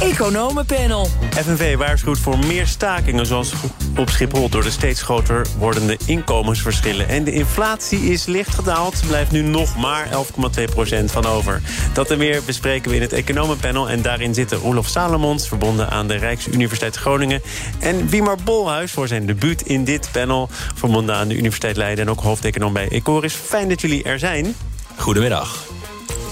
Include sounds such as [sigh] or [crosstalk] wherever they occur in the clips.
Economenpanel. FNV waarschuwt voor meer stakingen zoals op Schiphol... door de steeds groter wordende inkomensverschillen. En de inflatie is licht gedaald, blijft nu nog maar 11,2% van over. Dat en meer bespreken we in het Economenpanel. En daarin zitten Roelof Salomons, verbonden aan de Rijksuniversiteit Groningen... en Wiemar Bolhuis voor zijn debuut in dit panel... verbonden aan de Universiteit Leiden en ook hoofdeconoom bij Ecoris. Fijn dat jullie er zijn. Goedemiddag.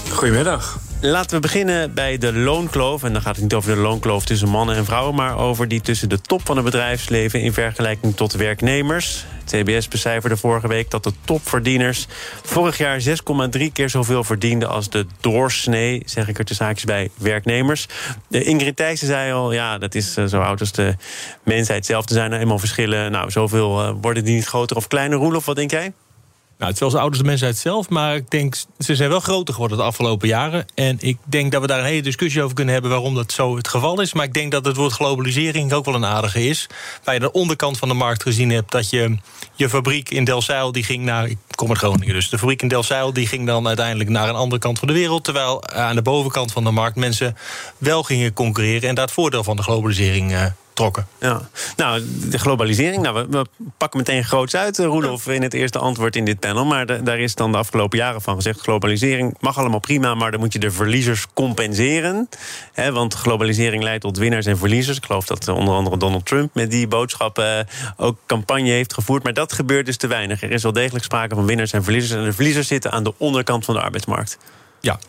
Goedemiddag. Laten we beginnen bij de loonkloof. En dan gaat het niet over de loonkloof tussen mannen en vrouwen... maar over die tussen de top van het bedrijfsleven... in vergelijking tot werknemers. Het CBS becijferde vorige week dat de topverdieners... vorig jaar 6,3 keer zoveel verdienden als de doorsnee... zeg ik er de zaakjes bij, werknemers. De Ingrid Thijssen zei al, ja, dat is eh, zo oud als de mensheid zelf. Er zijn er eenmaal verschillen. Nou, zoveel uh, worden die niet groter of kleiner. Roelof, wat denk jij? Nou, het is wel zo oud als de mensheid zelf, maar ik denk ze zijn wel groter geworden de afgelopen jaren. En ik denk dat we daar een hele discussie over kunnen hebben waarom dat zo het geval is. Maar ik denk dat het woord globalisering ook wel een aardige is. Waar je de onderkant van de markt gezien hebt dat je je fabriek in Delfzijl die ging naar. Ik kom uit Groningen, dus de fabriek in Delfzijl die ging dan uiteindelijk naar een andere kant van de wereld. Terwijl aan de bovenkant van de markt mensen wel gingen concurreren en daar het voordeel van de globalisering uh, trokken. Ja. Nou, de globalisering, nou, we, we pakken meteen groots uit, eh, Roelof, in het eerste antwoord in dit panel. Maar de, daar is dan de afgelopen jaren van gezegd: globalisering mag allemaal prima, maar dan moet je de verliezers compenseren. Hè, want globalisering leidt tot winnaars en verliezers. Ik geloof dat onder andere Donald Trump met die boodschap uh, ook campagne heeft gevoerd. Maar dat gebeurt dus te weinig. Er is wel degelijk sprake van winnaars en verliezers. En de verliezers zitten aan de onderkant van de arbeidsmarkt. Ja,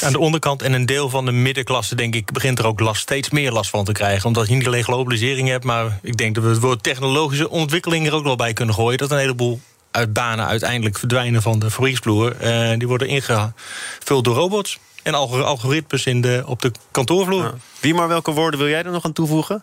aan de onderkant en een deel van de middenklasse, denk ik, begint er ook last, steeds meer last van te krijgen. Omdat je niet alleen globalisering hebt, maar ik denk dat we het woord technologische ontwikkeling er ook wel bij kunnen gooien. Dat een heleboel uit banen uiteindelijk verdwijnen van de fabrieksvloer. Uh, die worden ingevuld door robots en algoritmes in de, op de kantoorvloer. Wie maar welke woorden wil jij er nog aan toevoegen?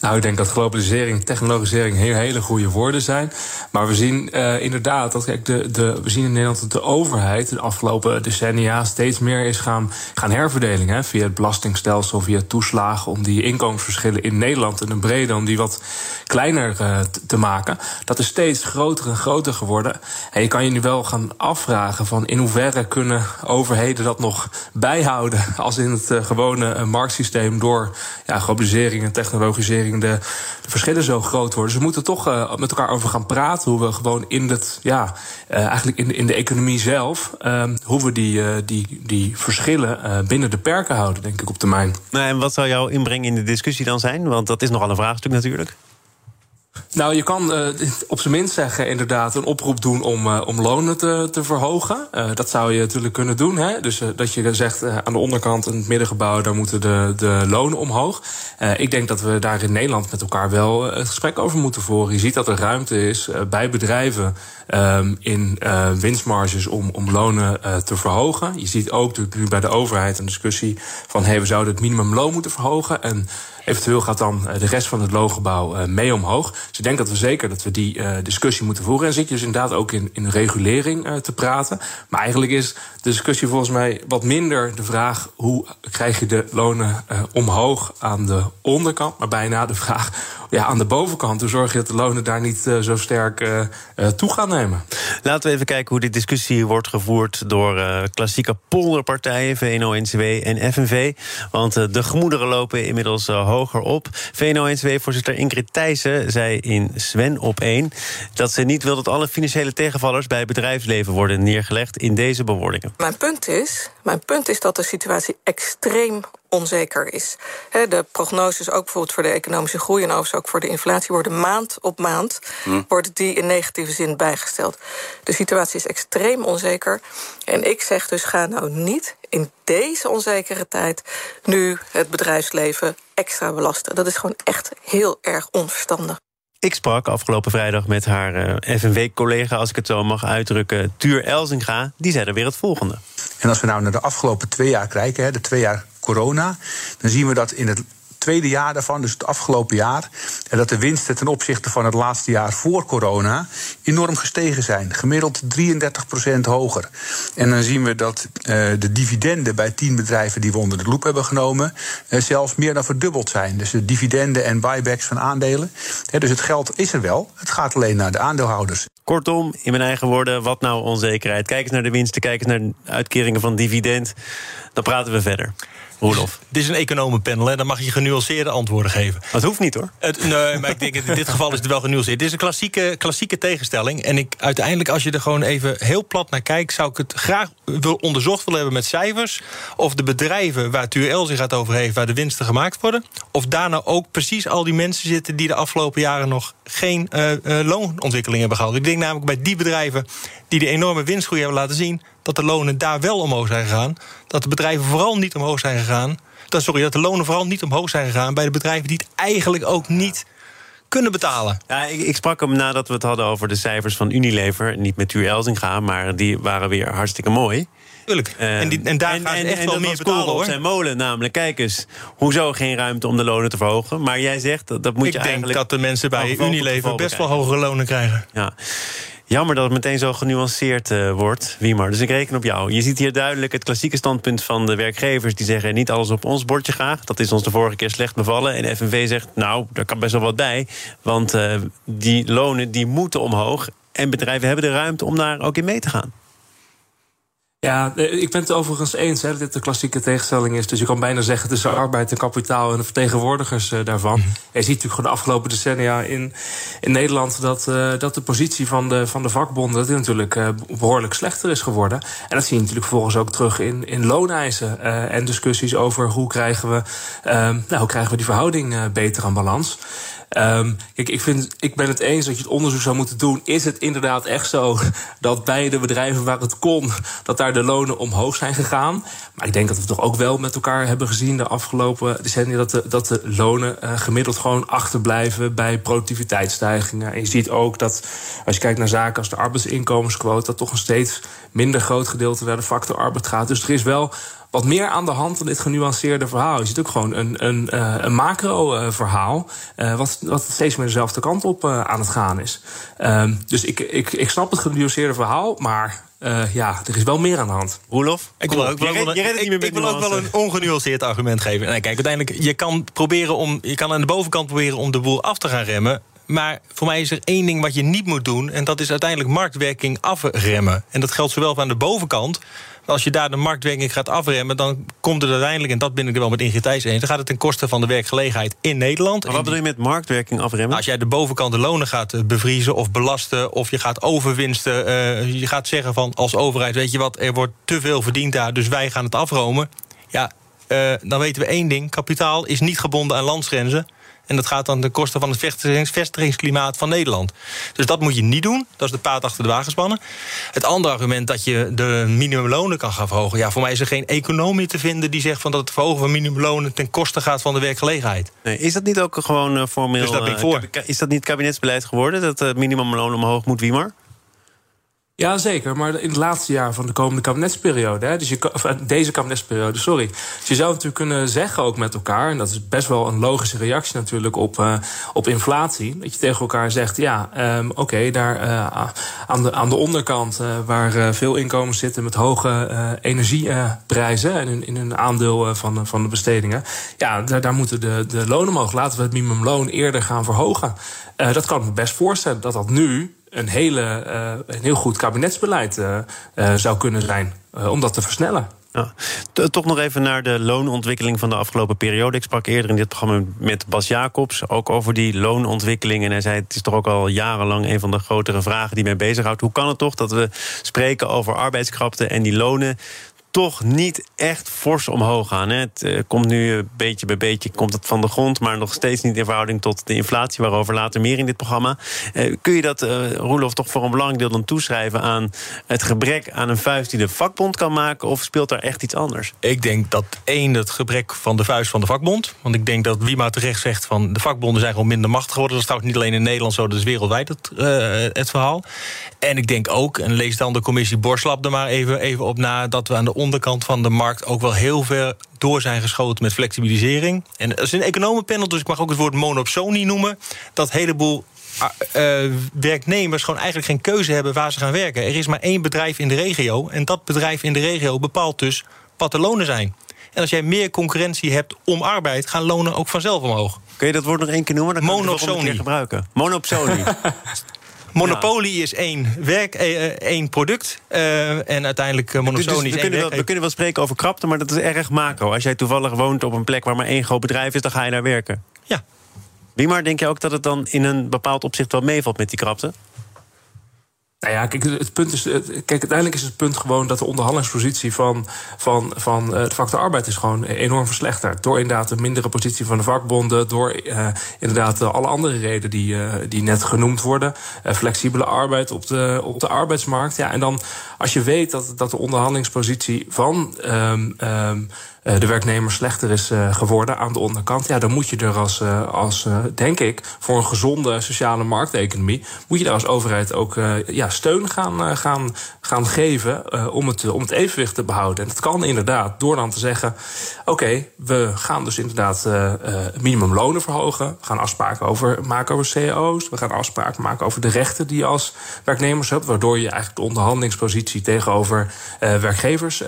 Nou, ik denk dat globalisering, technologisering heel hele goede woorden zijn. Maar we zien uh, inderdaad dat kijk, de, de, we zien in Nederland dat de overheid de afgelopen decennia steeds meer is gaan, gaan herverdelen. Hè, via het belastingstelsel, via toeslagen, om die inkomensverschillen in Nederland en in brede om die wat kleiner uh, te maken. Dat is steeds groter en groter geworden. En je kan je nu wel gaan afvragen van in hoeverre kunnen overheden dat nog bijhouden als in het uh, gewone marktsysteem door ja, globalisering en technologie de, verschillen zo groot worden. Dus we moeten toch uh, met elkaar over gaan praten. Hoe we gewoon in het, ja, uh, eigenlijk in, in de economie zelf, uh, hoe we die, die, die verschillen binnen de perken houden, denk ik, op termijn. Nou, en wat zou jouw inbreng in de discussie dan zijn? Want dat is nogal een vraagstuk natuurlijk. Nou, je kan uh, op zijn minst zeggen, inderdaad, een oproep doen om, uh, om lonen te, te verhogen. Uh, dat zou je natuurlijk kunnen doen. Hè? Dus dat je zegt aan de onderkant, in het middengebouw, daar moeten de, de lonen omhoog. ik denk dat we daar in Nederland met elkaar wel het gesprek over moeten voeren. Je ziet dat er ruimte is bij bedrijven um, in winstmarges om, om lonen te verhogen. Je ziet ook nu bij de overheid een discussie van hey, we zouden het minimumloon moeten verhogen. En Eventueel gaat dan eh, de rest van het loongebouw eh, mee omhoog. Dus ik denk dat we zeker dat we die uh, discussie moeten voeren. En zit je dus inderdaad ook in, in regulering te praten. Maar eigenlijk is de discussie volgens mij wat minder de vraag... hoe krijg je de lonen omhoog aan de onderkant... maar bijna de vraag ja, aan de bovenkant. Hoe zorg je dat de lonen daar niet zo sterk toe gaan nemen? Laten we even kijken hoe die discussie wordt gevoerd door klassieke polderpartijen, VNO-NCW en FNV. Want de gemoederen lopen inmiddels hoger op. VNO-NCW-voorzitter Ingrid Thijssen zei in Sven op 1 dat ze niet wil dat alle financiële tegenvallers bij het bedrijfsleven worden neergelegd in deze bewoordingen. Mijn punt is, mijn punt is dat de situatie extreem onzeker is. de prognoses, ook bijvoorbeeld voor de economische groei... en overigens ook voor de inflatie, worden maand op maand... Hm. worden die in negatieve zin bijgesteld. De situatie is extreem onzeker. En ik zeg dus, ga nou niet in deze onzekere tijd... nu het bedrijfsleven extra belasten. Dat is gewoon echt heel erg onverstandig. Ik sprak afgelopen vrijdag met haar eh, FNW-collega, als ik het zo mag uitdrukken, Tuur Elzinga. Die zei er weer het volgende. En als we nou naar de afgelopen twee jaar kijken, de twee jaar corona, dan zien we dat in het tweede jaar daarvan, dus het afgelopen jaar, dat de winsten ten opzichte van het laatste jaar voor corona enorm gestegen zijn. Gemiddeld 33% hoger. En dan zien we dat de dividenden bij tien bedrijven die we onder de loep hebben genomen, zelfs meer dan verdubbeld zijn. Dus de dividenden en buybacks van aandelen. dus het geld is er wel. Het gaat alleen naar de aandeelhouders. Kortom, in mijn eigen woorden, wat nou onzekerheid? Kijk eens naar de winsten, kijk eens naar uitkeringen van dividend. Dan praten we verder. Roelof. Dit is een economenpanel, hè? dan mag je genuanceerde antwoorden geven. Dat hoeft niet hoor. Het, nee, maar ik denk in dit geval is het wel genuanceerd. Dit is een klassieke, klassieke tegenstelling. En ik, uiteindelijk, als je er gewoon even heel plat naar kijkt, zou ik het graag wil onderzocht willen hebben met cijfers. Of de bedrijven waar TUL zich gaat over heeft, waar de winsten gemaakt worden. Of daarna ook precies al die mensen zitten die de afgelopen jaren nog geen uh, uh, loonontwikkeling hebben gehad. Ik denk namelijk bij die bedrijven die de enorme winstgroei hebben laten zien, dat de lonen daar wel omhoog zijn gegaan. Dat de bedrijven vooral niet omhoog zijn gegaan. Dat, sorry, dat de lonen vooral niet omhoog zijn gegaan bij de bedrijven die het eigenlijk ook niet kunnen betalen. Ja, ik, ik, sprak hem nadat we het hadden over de cijfers van Unilever. Niet met Tuur Elzinga, maar die waren weer hartstikke mooi. Tuurlijk. Uh, en, die, en daar en, gaan ze echt en, wel meer betalen, hoor. op zijn molen namelijk. Kijk eens, hoezo geen ruimte om de lonen te verhogen? Maar jij zegt, dat, dat moet ik je eigenlijk... Ik denk dat de mensen bij Unilever best wel hogere lonen krijgen. Ja. Jammer dat het meteen zo genuanceerd uh, wordt, Wiemar. Dus ik reken op jou. Je ziet hier duidelijk het klassieke standpunt van de werkgevers... die zeggen niet alles op ons bordje graag. Dat is ons de vorige keer slecht bevallen. En FNV zegt, nou, daar kan best wel wat bij. Want uh, die lonen die moeten omhoog. En bedrijven hebben de ruimte om daar ook in mee te gaan. Ja, ik ben het overigens eens hè, dat dit de klassieke tegenstelling is. Dus je kan bijna zeggen tussen arbeid en kapitaal en de vertegenwoordigers uh, daarvan. Mm. Je ziet natuurlijk gewoon de afgelopen decennia in, in Nederland dat, uh, dat de positie van de, van de vakbonden dat natuurlijk uh, behoorlijk slechter is geworden. En dat zie je natuurlijk vervolgens ook terug in, in looneisen en discussies over hoe krijgen we, nou, hoe krijgen we die verhouding beter aan balans. Um, kijk, ik, vind, ik ben het eens dat je het onderzoek zou moeten doen. Is het inderdaad echt zo [laughs] dat bij de bedrijven waar het kon, dat daar de lonen omhoog zijn gegaan? Maar ik denk dat we toch ook wel met elkaar hebben gezien de afgelopen decennia dat de, dat de lonen uh, gemiddeld gewoon achterblijven bij productiviteitsstijgingen. En je ziet ook dat als je kijkt naar zaken als de arbeidsinkomensquote, dat toch een steeds minder groot gedeelte naar de factor arbeid gaat. Dus er is wel wat meer aan de hand van dit genuanceerde verhaal. Je ziet ook gewoon een, een, uh, een macro-verhaal. Uh, wat, wat steeds meer dezelfde kant op uh, aan het gaan is. Uh, dus ik, ik, ik snap het genuanceerde verhaal, maar. Uh, ja, er is wel meer aan de hand. Roelof? Ik wil ook wel, je, je ik, ik wil ook wel een ongenuanceerd argument geven. Nee, kijk, uiteindelijk, je kan proberen om. Je kan aan de bovenkant proberen om de boel af te gaan remmen. Maar voor mij is er één ding wat je niet moet doen. En dat is uiteindelijk marktwerking afremmen. En dat geldt zowel aan de bovenkant als je daar de marktwerking gaat afremmen, dan komt het uiteindelijk, en dat ben ik er wel met Ingrid Thijs eens, dan gaat het ten koste van de werkgelegenheid in Nederland. Maar wat bedoel je met marktwerking afremmen? Als jij de bovenkant de lonen gaat eh, bevriezen of belasten, of je gaat overwinsten, uh, je gaat zeggen van als overheid, weet je wat, er wordt te veel verdiend daar, dus wij gaan het afromen. Ja, uh, dan weten we één ding: kapitaal is niet gebonden aan landsgrenzen. En dat gaat dan ten koste van het vestigingsklimaat van Nederland. Dus dat moet je niet doen. Dat is de paard achter de wagen spannen. Het andere argument dat je de minimumlonen kan gaan verhogen. Ja, voor mij is er geen economie te vinden die zegt van dat het verhogen van minimumlonen ten koste gaat van de werkgelegenheid. Nee, is dat niet ook gewoon uh, formeel? Dus dat ben ik voor. is dat niet kabinetsbeleid geworden dat het minimumloon omhoog moet, Wiemar? Ja, zeker. Maar in het laatste jaar van de komende kabinetsperiode, hè, dus je, of deze kabinetsperiode, sorry. Dus je zou natuurlijk kunnen zeggen ook met elkaar, en dat is best wel een logische reactie natuurlijk op, uh, op inflatie, dat je tegen elkaar zegt: ja, um, oké, daar uh, aan, de, aan de onderkant, waar veel inkomens zitten met hoge energieprijzen en in, in een aandeel van, van de bestedingen, ja, daar, daar moeten de, de lonen omhoog. Laten we het minimumloon eerder gaan verhogen. dat kan ik me best voorstellen dat dat nu een, hele, uh, een heel goed kabinetsbeleid uh, uh, zou kunnen zijn om dat te versnellen. Ja. Toch nog even naar de loonontwikkeling van de afgelopen periode. Ik sprak eerder in dit programma met Bas Jacobs ook over die loonontwikkeling. En hij zei: Het is toch ook al jarenlang een van de grotere vragen die mij bezighoudt. Hoe kan het toch dat we spreken over arbeidskrapte en die lonen toch niet echt fors omhoog gaan. Hè. Het uh, komt nu uh, beetje bij beetje komt het van de grond, maar nog steeds niet in verhouding tot de inflatie, waarover later meer in dit programma. Uh, kun je dat, Roelof, toch voor een belangrijk deel dan toeschrijven aan het gebrek aan een vuist die de vakbond kan maken, of speelt daar echt iets anders? Ik denk dat één, het gebrek van de vuist van de vakbond. Want ik denk dat Wima terecht zegt van de vakbonden zijn gewoon minder machtig geworden. Dat is trouwens niet alleen in Nederland zo, dat is wereldwijd het, het verhaal. En ik denk ook, en lees dan de commissie Borslap er maar even, even op na, dat we aan de onderkant van de markt ook wel heel ver door zijn geschoten met flexibilisering. En dat is een economenpanel, dus ik mag ook het woord monopsonie noemen. Dat heleboel uh, werknemers gewoon eigenlijk geen keuze hebben waar ze gaan werken. Er is maar één bedrijf in de regio. En dat bedrijf in de regio bepaalt dus wat de lonen zijn. En als jij meer concurrentie hebt om arbeid, gaan lonen ook vanzelf omhoog. Kun je dat woord nog één keer noemen? Dan Monopsonie. gebruiken. Monopsonie. [laughs] Monopolie is één werk, eh, één product. Uh, en uiteindelijk monosonie dus we, kunnen wel, we kunnen wel spreken over krapte, maar dat is erg macro. Als jij toevallig woont op een plek waar maar één groot bedrijf is, dan ga je daar werken. Ja. Wie maar denk je ook dat het dan in een bepaald opzicht wel meevalt met die krapte? Nou ja, kijk, het punt is, kijk, uiteindelijk is het punt gewoon dat de onderhandelingspositie van, van, van eh, de factor arbeid is gewoon enorm verslechterd. Door inderdaad de mindere positie van de vakbonden, door uh, inderdaad alle andere redenen die, uh, die net genoemd worden. flexibele arbeid op de, op de arbeidsmarkt. Ja, en dan als je weet dat, dat de onderhandelingspositie van um, um, de werknemer slechter is uh, geworden aan de onderkant, ja, dan moet je er als, uh, als denk ik, voor een gezonde sociale markteconomie, moet je daar als overheid ook ja, steun gaan, gaan, gaan geven om, het, om het evenwicht te behouden. En dat kan inderdaad door dan te zeggen: oké, we gaan dus inderdaad minimumlonen verhogen, we gaan afspraken over, maken over cao's, we gaan afspraken maken over de rechten die je als werknemers hebt, waardoor je eigenlijk de onderhandelingspositie tegenover werkgevers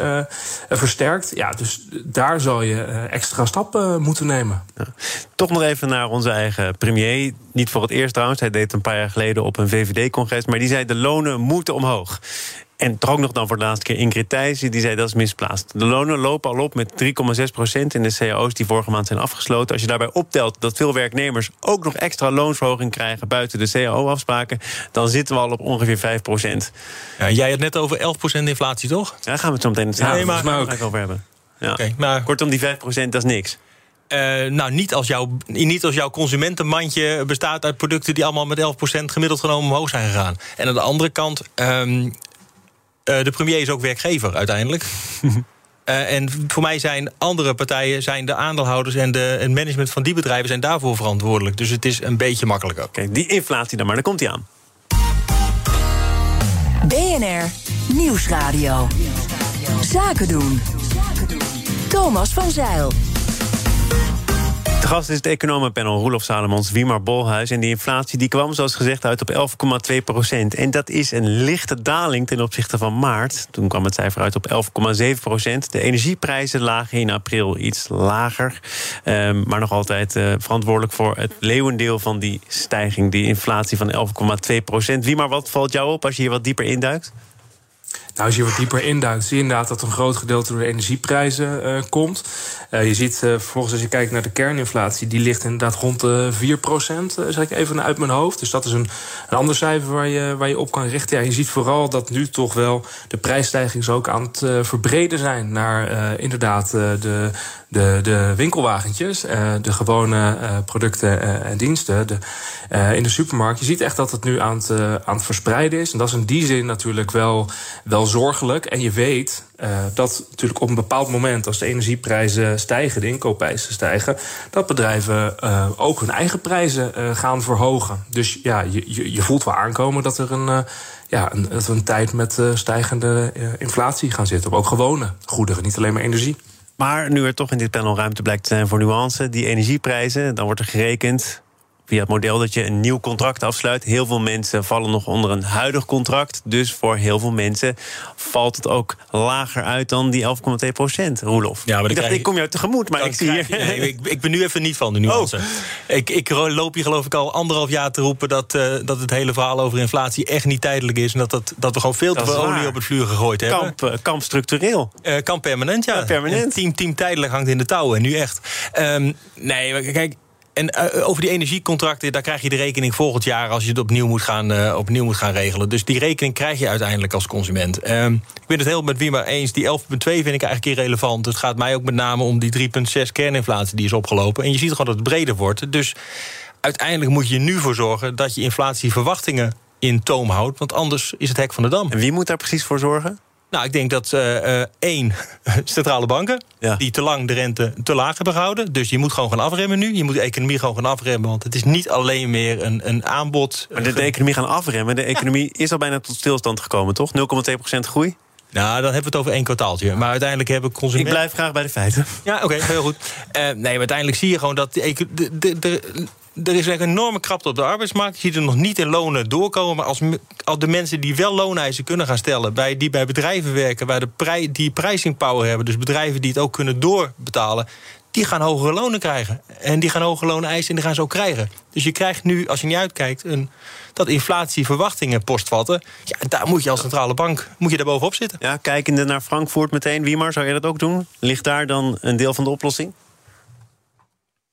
versterkt. Ja, dus daar zal je eh, extra stappen moeten nemen. Ja. Toch nog even naar onze eigen premier. Niet voor het eerst trouwens. Hij deed een paar jaar geleden op een VVD-congres. Maar die zei: de lonen moeten omhoog. En toch ook nog dan voor de laatste keer Ingrid Thijssen, die zei dat is misplaatst. De lonen lopen al op met 3,6 procent in de cao's die vorige maand zijn afgesloten. Als je daarbij optelt dat veel werknemers ook nog extra loonsverhoging krijgen buiten de cao-afspraken, dan zitten we al op ongeveer 5 procent. Ja, jij had net over 11 procent inflatie, toch? Ja, daar gaan we het zo meteen het ja, maar, ook over hebben. Ja. maar... Kortom, die 5% dat is niks. Uh, nou, niet als, jouw, niet als jouw consumentenmandje bestaat uit producten die allemaal met 11% gemiddeld genomen omhoog zijn gegaan. En aan de andere kant, um, uh, de premier is ook werkgever uiteindelijk. Uh, [laughs] en voor mij zijn andere partijen, zijn de aandeelhouders en de, het management van die bedrijven zijn daarvoor verantwoordelijk. Dus het is een beetje makkelijker. Oké, die inflatie dan maar, dan komt die aan. BNR Nieuwsradio. Zaken doen. Thomas van Zeil. De gast is het economenpanel Roelof Salomons, Wiemar Bolhuis. En die inflatie die kwam, zoals gezegd, uit op 11,2 procent. En dat is een lichte daling ten opzichte van maart. Toen kwam het cijfer uit op 11,7 procent. De energieprijzen lagen in april iets lager. Um, maar nog altijd uh, verantwoordelijk voor het leeuwendeel van die stijging. Die inflatie van 11,2 procent. Wiemar, wat valt jou op als je hier wat dieper induikt? Nou, als je wat dieper induikt, zie je inderdaad dat een groot gedeelte door de energieprijzen uh, komt. Uh, je ziet uh, vervolgens, als je kijkt naar de kerninflatie, die ligt inderdaad rond de 4 procent, zeg ik even uit mijn hoofd. Dus dat is een, een ander cijfer waar je, waar je op kan richten. Ja, je ziet vooral dat nu toch wel de prijsstijgingen ook aan het verbreden zijn naar inderdaad de, de, de winkelwagentjes, de gewone producten en diensten de, in de supermarkt. Je ziet echt dat het nu aan het, aan het verspreiden is. En dat is in die zin natuurlijk wel, wel zorgelijk. En je weet uh, dat natuurlijk op een bepaald moment, als de energieprijzen stijgen, de inkoopprijzen stijgen, dat bedrijven uh, ook hun eigen prijzen uh, gaan verhogen. Dus ja, je, je, voelt wel aankomen dat er een, ja, een, dat een tijd met stijgende inflatie gaan zitten. Op ook gewone goederen, niet alleen maar energie. Maar nu er toch in dit panel ruimte blijkt te zijn voor nuance, die energieprijzen, dan wordt er gerekend via het model dat je een nieuw contract afsluit. Heel veel mensen vallen nog onder een huidig contract. Dus voor heel veel mensen valt het ook lager uit dan die 11,2 procent, Roelof. Ja, maar ik dacht, ik kom jou tegemoet, maar ik zie hier... nee, ik, ik, ben nu even niet van de nuance. Oh. Ik, ik loop hier geloof ik al anderhalf jaar te roepen... Dat, uh, dat het hele verhaal over inflatie echt niet tijdelijk is... en dat, dat, dat we gewoon veel te veel olie op het vuur gegooid hebben. Kamp, uh, kamp structureel. Uh, kamp permanent, ja. ja permanent. Team, team tijdelijk hangt in de touwen, nu echt. Um, nee, kijk, en uh, over die energiecontracten, daar krijg je de rekening volgend jaar als je het opnieuw moet gaan, uh, opnieuw moet gaan regelen. Dus die rekening krijg je uiteindelijk als consument. Uh, ik ben het heel met wie maar eens. Die 11,2 vind ik eigenlijk irrelevant. Het gaat mij ook met name om die 3,6 kerninflatie die is opgelopen. En je ziet gewoon dat het breder wordt. Dus uiteindelijk moet je nu voor zorgen dat je inflatieverwachtingen in toom houdt. Want anders is het hek van de dam. En wie moet daar precies voor zorgen? Nou, ik denk dat uh, één, [laughs] centrale banken... die te lang de rente te laag hebben gehouden. Dus je moet gewoon gaan afremmen nu. Je moet de economie gewoon gaan afremmen. Want het is niet alleen meer een, een aanbod. Maar de, de economie gaan afremmen. De [laughs] economie is al bijna tot stilstand gekomen, toch? 0,2% groei? Nou, dan hebben we het over één kwartaaltje. Maar uiteindelijk hebben consumenten... Ik blijf graag bij de feiten. Ja, oké, heel goed. Uh, [laughs] nee, maar uiteindelijk zie je gewoon dat... De, de, de er is een enorme krapte op de arbeidsmarkt. Je ziet er nog niet in lonen doorkomen. Maar als, als de mensen die wel looneisen kunnen gaan stellen... Bij, die bij bedrijven werken, waar de prij, die pricing power hebben... dus bedrijven die het ook kunnen doorbetalen... die gaan hogere lonen krijgen. En die gaan hogere lonen eisen en die gaan ze ook krijgen. Dus je krijgt nu, als je niet uitkijkt... Een, dat inflatieverwachtingen postvatten. Ja, daar moet je als centrale bank moet je daar bovenop zitten. Ja, kijkende naar Frankfurt meteen. Wiemar, zou je dat ook doen? Ligt daar dan een deel van de oplossing?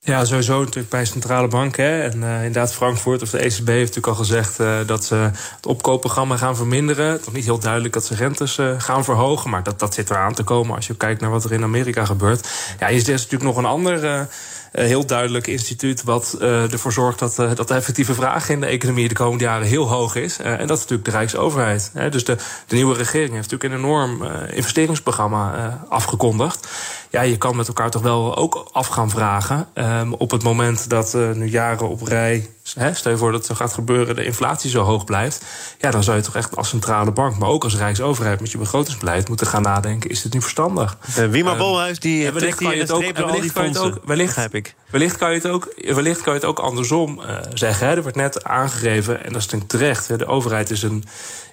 Ja, sowieso natuurlijk bij centrale banken. Hè. En uh, inderdaad, Frankfurt of de ECB heeft natuurlijk al gezegd uh, dat ze het opkoopprogramma gaan verminderen. Toch niet heel duidelijk dat ze rentes uh, gaan verhogen. Maar dat, dat zit er aan te komen als je kijkt naar wat er in Amerika gebeurt. Ja, is er natuurlijk nog een ander heel duidelijk instituut wat ervoor zorgt dat, dat de effectieve vraag in de economie de komende jaren heel hoog is. en dat is natuurlijk de Rijksoverheid. Hè. Dus de, de nieuwe regering heeft natuurlijk een enorm investeringsprogramma afgekondigd ja, je kan met elkaar toch wel ook af gaan vragen. Um, op het moment dat uh, nu jaren op rij, hè, stel je voor dat het gaat gebeuren, de inflatie zo hoog blijft. Ja, dan zou je toch echt als centrale bank, maar ook als Rijksoverheid met je begrotingsbeleid moeten gaan nadenken: is dit nu verstandig? Uh, Wiema um, Bolhuis, die wellicht kan je het ook, wellicht kan je het ook, wellicht, ik. wellicht kan je het ook, wellicht kan je het ook andersom uh, zeggen. Hè. Er wordt net aangegeven, en dat is denk terecht, hè, de overheid is een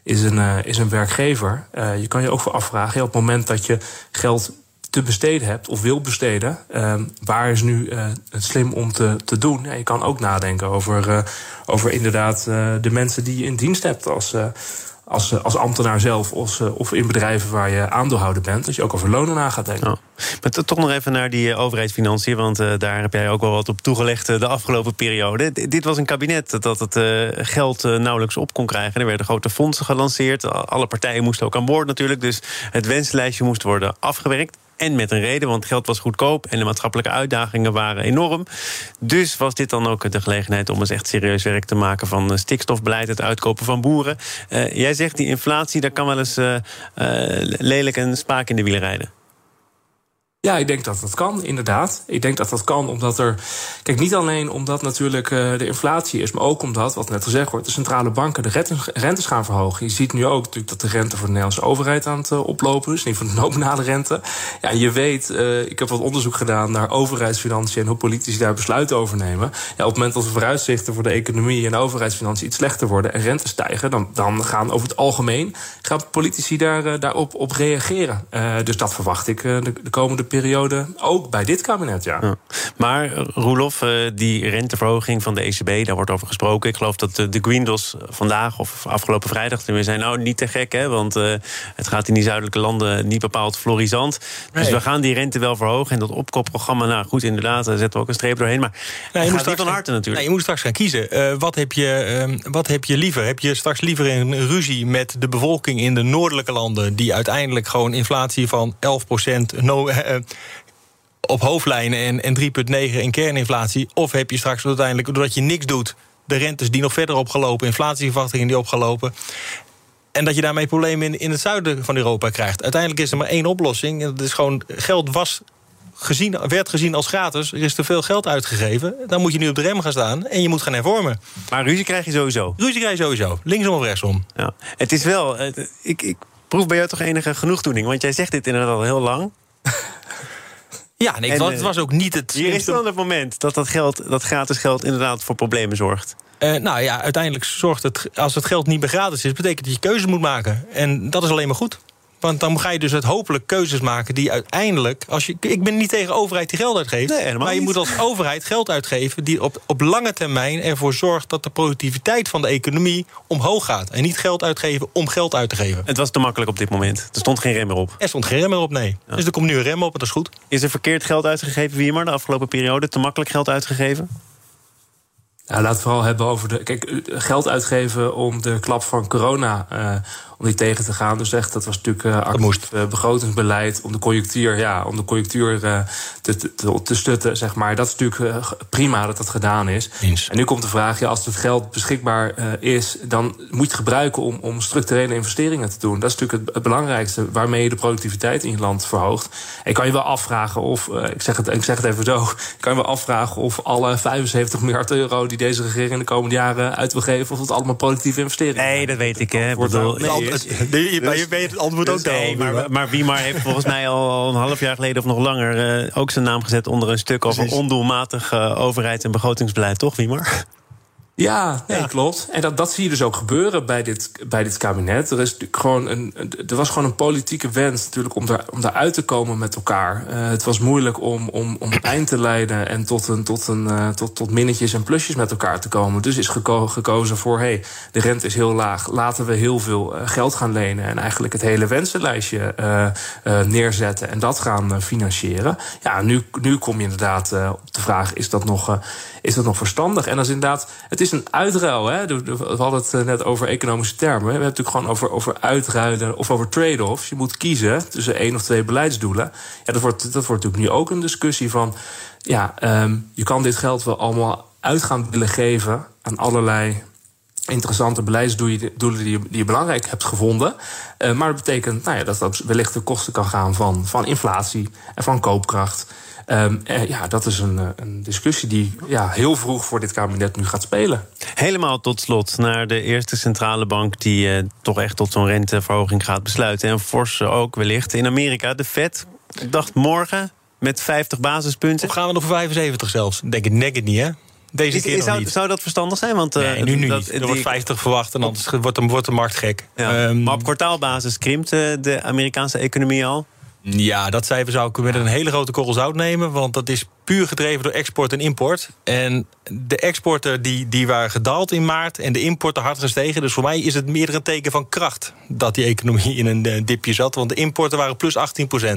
is een, uh, is een werkgever. Je kan je ook voor afvragen, op het moment dat je geld te besteden hebt of wil besteden, uh, waar is nu uh, het slim om te, te doen? Je kan ook nadenken over, uh, over inderdaad de mensen die je in dienst hebt als, als, als ambtenaar zelf of, of in bedrijven waar je aandeelhouder bent. Dat je ook over lonen na gaat denken. Maar toch nog even naar die overheidsfinanciën, want daar heb jij ook wel wat op toegelegd de afgelopen periode. Dit was een kabinet dat het geld nauwelijks op kon krijgen. Er werden grote fondsen gelanceerd. Alle partijen moesten ook aan boord natuurlijk. Dus het wenslijstje moest worden afgewerkt. En met een reden, want geld was goedkoop en de maatschappelijke uitdagingen waren enorm. Dus was dit dan ook de gelegenheid om eens echt serieus werk te maken van eh, stikstofbeleid, het uitkopen van boeren. Uh, jij zegt die inflatie, daar kan wel eens uh, lelijk een spaak in de wielen rijden. Ja, ik denk dat dat kan, inderdaad. Ik denk dat dat kan omdat er. Kijk, niet alleen omdat natuurlijk uh, de inflatie is, maar ook omdat, wat net gezegd wordt, de centrale banken de rentes gaan verhogen. Je ziet nu ook natuurlijk dat de rente voor de Nederlandse overheid aan het uh, oplopen is, niet van de nominale rente. Ja, je weet, uh, ik heb wat onderzoek gedaan naar overheidsfinanciën en hoe politici daar besluiten over nemen. Ja, op het moment dat de vooruitzichten voor de economie en de overheidsfinanciën iets slechter worden en rentes stijgen, dan, dan gaan over het algemeen gaan politici daar, daarop op reageren. dus dat verwacht ik de, de komende periode, ook bij dit kabinet, ja. ja. Maar Roelof, eh, die renteverhoging van de ECB, daar wordt over gesproken. Ik geloof dat de Greendos vandaag of afgelopen vrijdag weer zijn... nou, niet te gek, hè, want het gaat in die zuidelijke landen niet bepaald florisant. Nee. Dus we gaan die rente wel verhogen. En dat opkoopprogramma, nou goed, inderdaad, daar zetten we ook een streep doorheen. Maar nee, je moet straks van harte natuurlijk. Nee, je moet straks gaan kiezen. Uh, wat, heb je, uh, wat heb je liever? Heb je straks liever een ruzie met de bevolking in de noordelijke landen... die uiteindelijk gewoon inflatie van 11% no, op hoofdlijnen en, en 3,9 in kerninflatie? Of heb je straks uiteindelijk, doordat je niks doet, de rentes die nog verder opgelopen, inflatieverwachtingen die opgelopen. En dat je daarmee problemen in, in het zuiden van Europa krijgt. Uiteindelijk is er maar één oplossing. Dat is gewoon geld was gezien, werd gezien als gratis. Er is te veel geld uitgegeven. Dan moet je nu op de rem gaan staan en je moet gaan hervormen. Maar ruzie krijg je sowieso? Ruzie krijg je sowieso. Linksom of rechtsom. Ja. Het is wel... Ik, ik proef bij jou toch enige genoegdoening. Want jij zegt dit inderdaad al heel lang. Ja, nee, en, het was ook niet het... Hier is dan het moment dat dat, geld, dat gratis geld inderdaad voor problemen zorgt. Uh, nou ja, uiteindelijk zorgt het, als het geld niet meer gratis is, betekent dat je keuzes moet maken. En dat is alleen maar goed. Want dan ga je dus het hopelijk keuzes maken die uiteindelijk. Als je, ik ben niet tegen overheid die geld uitgeeft. Nee, maar je niet. moet als overheid geld uitgeven die op, op lange termijn ervoor zorgt dat de productiviteit van de economie omhoog gaat. En niet geld uitgeven om geld uit te geven. Het was te makkelijk op dit moment. Er stond geen rem meer op. Er stond geen rem meer op, nee. Ja. Dus er komt nu een rem op en dat is goed. Is er verkeerd geld uitgegeven, wie maar de afgelopen periode? Te makkelijk geld uitgegeven? Nou, laten we vooral hebben over de. Kijk, geld uitgeven om de klap van corona. Uh, om die tegen te gaan. Dus echt, dat was natuurlijk uh, actief uh, begrotingsbeleid om de conjunctuur, ja, om de conjunctuur uh, te, te, te, stutten, zeg maar. Dat is natuurlijk prima dat dat gedaan is. Eens. En nu komt de vraag, ja, als het geld beschikbaar is, dan moet je het gebruiken om, om structurele investeringen te doen. Dat is natuurlijk het, het, belangrijkste, waarmee je de productiviteit in je land verhoogt. En kan je wel afvragen of, ik, zeg het, ik zeg het even zo, [laughs] kan je wel afvragen of alle 75 miljard euro die deze regering in de komende jaren uit wil geven, of het allemaal productieve investeringen Nee, dat weet ik, hè. Ik bedoel, nee, is. je, maar je weet het antwoord ook Dus nee, maar, maar Wiemar heeft volgens mij al, een half jaar geleden of nog langer... eh, ook zijn naam gezet onder een stuk over ondoelmatig eh, overheids- en begrotingsbeleid, toch, Wiemar? Ja, nee, klopt. En dat, dat zie je dus ook gebeuren bij dit, bij dit kabinet. Er, is gewoon een, er was gewoon een politieke wens natuurlijk om, daar, om daaruit te komen met elkaar. Eh, het was moeilijk om, om, om eind te leiden en tot, een, tot, een, eh, tot, tot minnetjes en plusjes met elkaar te komen. Dus is geko- gekozen voor, hey, de rente is heel laag. Laten we heel veel eh, geld gaan lenen en eigenlijk het hele wensenlijstje neerzetten en dat gaan financieren. Ja, nu, nu kom je inderdaad op de vraag, is dat nog... is dat nog verstandig? En dat is inderdaad, het is een uitruil. Hè? We hadden het eh, net over economische termen. We hebben het natuurlijk gewoon over, over uitruilen of over trade-offs. Je moet kiezen tussen één of twee beleidsdoelen. Ja, dat, wordt, dat wordt natuurlijk nu ook een discussie van... ja, ehm, je kan dit geld wel allemaal uit gaan willen geven aan allerlei interessante beleidsdoelen die je, die je belangrijk hebt gevonden. Eh, maar dat betekent nou ja, dat dat wellicht de kosten kan gaan van, van inflatie en van koopkracht. Ehm, eh, ja, dat is een, eh, een discussie die ja, heel vroeg voor dit kabinet nu gaat spelen. Helemaal tot slot naar de eerste centrale bank... die eh, toch echt tot zo'n renteverhoging gaat besluiten. En fors ook wellicht in Amerika. De Fed, ik dacht morgen met 50 basispunten. Of gaan we nog voor 75 zelfs? Denk het, denk het niet, hè? Deze keer zou, niet. zou dat verstandig zijn? Want, eh, nee, nu, nu dat- niet. Er die- wordt 50 verwacht en anders wordt de, wordt de markt gek. Ja, Ehm, maar op kwartaalbasis krimpt de Amerikaanse economie al. Ja, dat cijfer zou ik met een hele grote korrel zout nemen. Want dat is puur gedreven door export en import. En de exporten die, die waren gedaald in maart en de importen hard gestegen. Dus voor mij is het meer een teken van kracht dat die economie in een eh, dipje zat. Want de importen waren plus 18%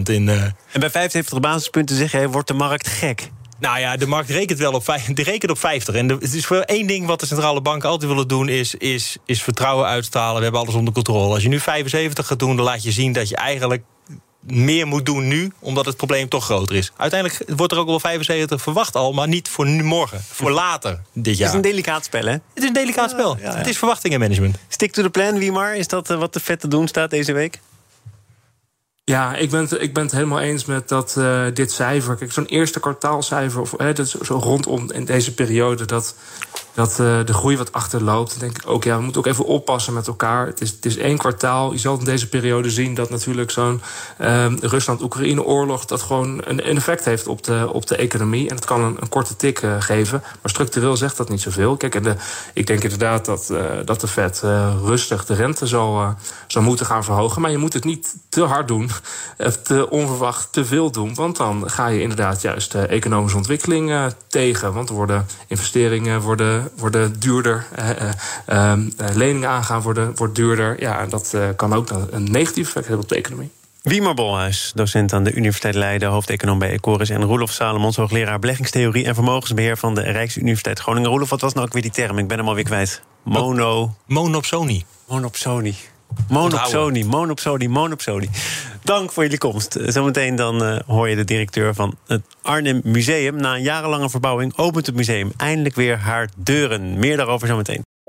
in... eh, En bij 75 basispunten zeg jij, wordt de markt gek. nou ja, de markt rekent wel op, die rekent op 50. En de- het is voor één ding wat de centrale banken altijd willen doen... Is, is, is vertrouwen uitstralen. We hebben alles onder controle. Als je nu 75 gaat doen, dan laat je zien dat je eigenlijk meer moet doen nu, omdat het probleem toch groter is. Uiteindelijk wordt er ook wel 75 verwacht al, maar niet voor nu morgen. Voor later dit Het jaar. is een delicaat spel, hè? Het is een delicaat spel. ja, ja. Het is verwachtingenmanagement. Stick to the plan, Wiemar. Is dat eh, wat de Fed te doen staat deze week? Ja, ik ben, het, ik ben het helemaal eens met dat, eh, dit cijfer. Kijk, zo'n eerste kwartaalcijfer, of, hè, dat is zo rondom in deze periode, dat, dat eh, de groei wat achterloopt. Denk ik ook, ja, we moeten ook even oppassen met elkaar. Het is, het is één kwartaal. Je zal in deze periode zien dat natuurlijk zo'n eh, Rusland-Oekraïne-oorlog dat gewoon een, effect heeft op de, op de economie. En het kan een, een korte tik eh, geven. Maar structureel zegt dat niet zoveel. Kijk, en de, ik denk inderdaad dat, eh, dat de Fed rustig de rente zal, zal moeten gaan verhogen. Maar je moet het niet te hard doen, [laughs] of te onverwacht te veel doen. Want dan ga je inderdaad juist de economische ontwikkeling tegen. Want er worden investeringen worden, worden duurder. eh, eh, ehm, eh, leningen aangaan worden, wordt duurder. Ja, en dat eh, kan ook een, negatief effect hebben op de economie. Wiemar Bolhuis, docent aan de Universiteit Leiden, hoofdeconoom bij Ecoris... en Roelof Salomons, hoogleraar beleggingstheorie en vermogensbeheer... van de Rijksuniversiteit Groningen. Roelof, wat was nou ook weer die term? Ik ben hem alweer kwijt. Mono... Monopsonie. Monopsonie. Monopsonie, monopsonie, monopsonie. Dank voor jullie komst. Zometeen dan eh, hoor je de directeur van het Arnhem Museum. Na een jarenlange verbouwing opent het museum eindelijk weer haar deuren. Meer daarover zometeen.